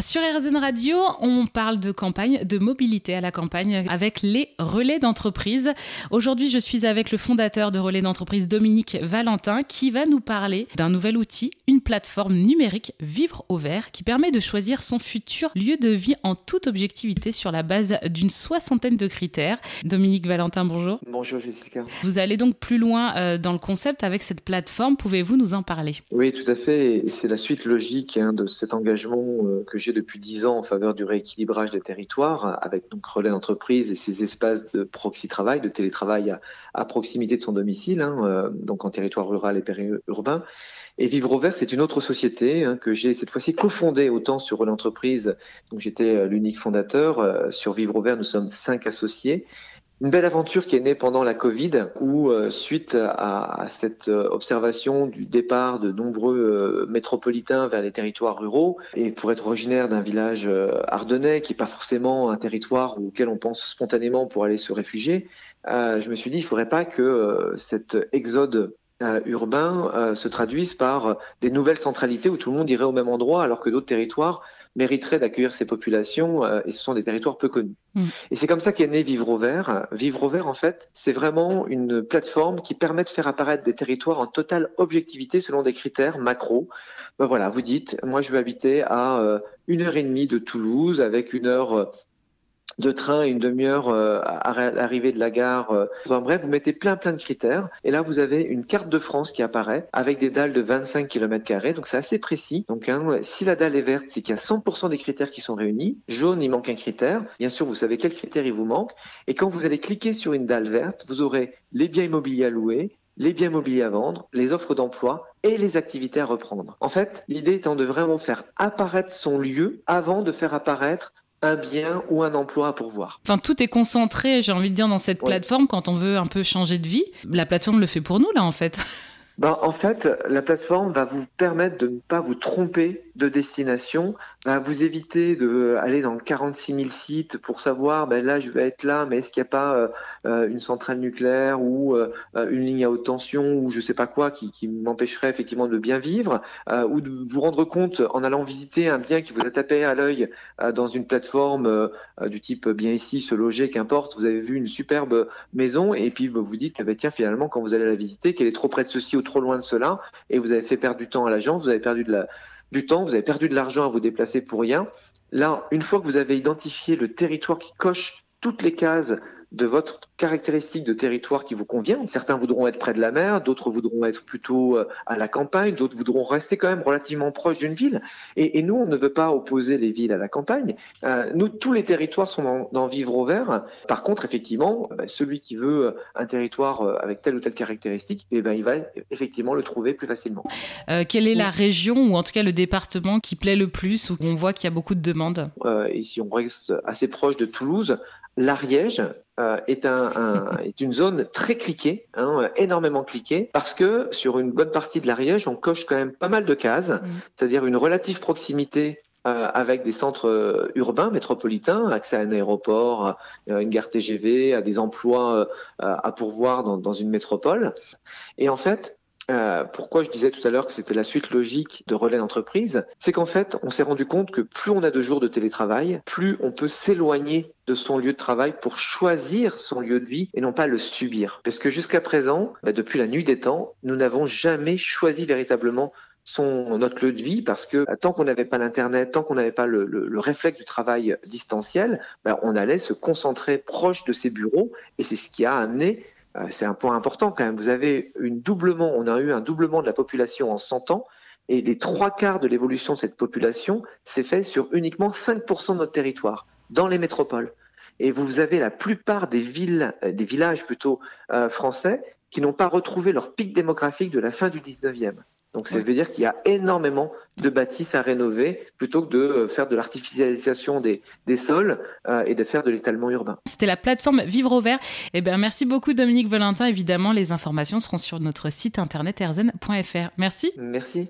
Sur RZN Radio, on parle de campagne, de mobilité à la campagne avec les relais d'entreprise. Aujourd'hui, je suis avec le fondateur de Relais d'entreprise, Dominique Valentin, qui va nous parler d'un nouvel outil, une plateforme numérique Vivre au vert, qui permet de choisir son futur lieu de vie en toute objectivité sur la base d'une soixantaine de critères. Dominique Valentin, bonjour. Bonjour Jessica. Vous allez donc plus loin euh, dans le concept avec cette plateforme. Pouvez-vous nous en parler? Oui, tout à fait. C'est la suite logique hein, de cet engagement euh, que j'ai depuis dix ans en faveur du rééquilibrage des territoires, avec donc relais d'entreprise et ces espaces de proxy travail, de télétravail à, proximité de son domicile, hein, euh, donc en territoire rural et périurbain. Et Vivre au Vert, c'est une autre société hein, que j'ai cette fois-ci cofondée autant sur Relais d'entreprise, donc j'étais euh, l'unique fondateur. Euh, sur Vivre au Vert, nous sommes cinq associés. Une belle aventure qui est née pendant la Covid, où euh, suite à, cette euh, observation du départ de nombreux euh, métropolitains vers les territoires ruraux, et pour être originaire d'un village ardennais, qui n'est pas forcément un territoire auquel on pense spontanément pour aller se réfugier, je me suis dit, il ne faudrait pas que cet exode urbain se traduise par des nouvelles centralités où tout le monde irait au même endroit, alors que d'autres territoires mériterait d'accueillir ces populations euh, et ce sont des territoires peu connus. Mm. Et c'est comme ça qu'est né Vivre au Vert. Vivre au Vert, en fait, c'est vraiment une plateforme qui permet de faire apparaître des territoires en totale objectivité selon des critères macro. Ben voilà, vous dites, moi je veux habiter à euh, une heure et demie de Toulouse avec une heure euh, de train une demi-heure euh, à l'arrivée de la gare. Euh. Enfin, bref, vous mettez plein plein de critères et là vous avez une carte de France qui apparaît avec des dalles de 25 km donc c'est assez précis. Donc hein, si la dalle est verte, c'est qu'il y a 100% des critères qui sont réunis. Jaune, il manque un critère. Bien sûr, vous savez quel critère il vous manque. Et quand vous allez cliquer sur une dalle verte, vous aurez les biens immobiliers à louer, les biens immobiliers à vendre, les offres d'emploi et les activités à reprendre. En fait, l'idée étant de vraiment faire apparaître son lieu avant de faire apparaître un bien ou un emploi à pourvoir. Enfin, tout est concentré, j'ai envie de dire, dans cette plateforme quand on veut un peu changer de vie. La plateforme le fait pour nous, là, en fait. Ben, en fait, la plateforme va vous permettre de ne pas vous tromper de destination, va vous éviter d'aller dans 46 000 sites pour savoir, ben là, je vais être là, mais est-ce qu'il n'y a pas euh, euh, une centrale nucléaire ou euh, une ligne à haute tension ou je sais pas quoi qui, m'empêcherait effectivement de bien vivre, ou de vous rendre compte en allant visiter un bien qui vous a tapé à l'œil dans une plateforme du type bien ici, se loger, qu'importe, vous avez vu une superbe maison et puis vous dites, ben, tiens, finalement, quand vous allez la visiter, qu'elle est trop près de ceci ou trop loin de cela, et vous avez fait perdre du temps à l'agence, vous avez perdu de la, du temps, vous avez perdu de l'argent à vous déplacer pour rien. Là, une fois que vous avez identifié le territoire qui coche toutes les cases de votre caractéristique de territoire qui vous convient. Certains voudront être près de la mer, d'autres voudront être plutôt euh, à la campagne, d'autres voudront rester quand même relativement proche d'une ville. Et, nous, on ne veut pas opposer les villes à la campagne. Euh, nous, tous les territoires sont dans, vivre au vert. Par contre, effectivement, euh, celui qui veut un territoire avec telle ou telle caractéristique, eh ben, il va effectivement le trouver plus facilement. quelle est la région ou en tout cas le département qui plaît le plus, où on voit qu'il y a beaucoup de demandes? Et si on reste assez proche de Toulouse, l'Ariège euh, est, un, est, une zone très cliquée, hein, énormément cliquée, parce que sur une bonne partie de l'Ariège, on coche quand même pas mal de cases, mmh. c'est-à-dire une relative proximité euh, avec des centres euh, urbains, métropolitains, accès à un aéroport, une gare TGV, à des emplois à pourvoir dans, dans une métropole. Et en fait, euh, pourquoi je disais tout à l'heure que c'était la suite logique de relais d'entreprise, c'est qu'en fait, on s'est rendu compte que plus on a de jours de télétravail, plus on peut s'éloigner de son lieu de travail pour choisir son lieu de vie et non pas le subir. Parce que jusqu'à présent, bah, depuis la nuit des temps, nous n'avons jamais choisi véritablement notre lieu de vie parce que bah, tant qu'on n'avait pas l'internet, tant qu'on n'avait pas le, le, réflexe du travail distanciel, bah, on allait se concentrer proche de ses bureaux et c'est ce qui a amené c'est un point important quand même. Vous avez une doublement, on a eu un doublement de la population en 100 ans, et les trois quarts de l'évolution de cette population s'est fait sur uniquement 5% de notre territoire, dans les métropoles. Et vous avez la plupart des villes, euh, des villages plutôt euh, français, qui n'ont pas retrouvé leur pic démographique de la fin du 19e. Donc ça veut dire qu'il y a énormément de bâtisses à rénover plutôt que de euh, faire de l'artificialisation des, des, sols euh, et de faire de l'étalement urbain. C'était la plateforme Vivre au Vert. Eh bien, merci beaucoup Dominique Valentin. Évidemment, les informations seront sur notre site internet erzen.fr. Merci. Merci.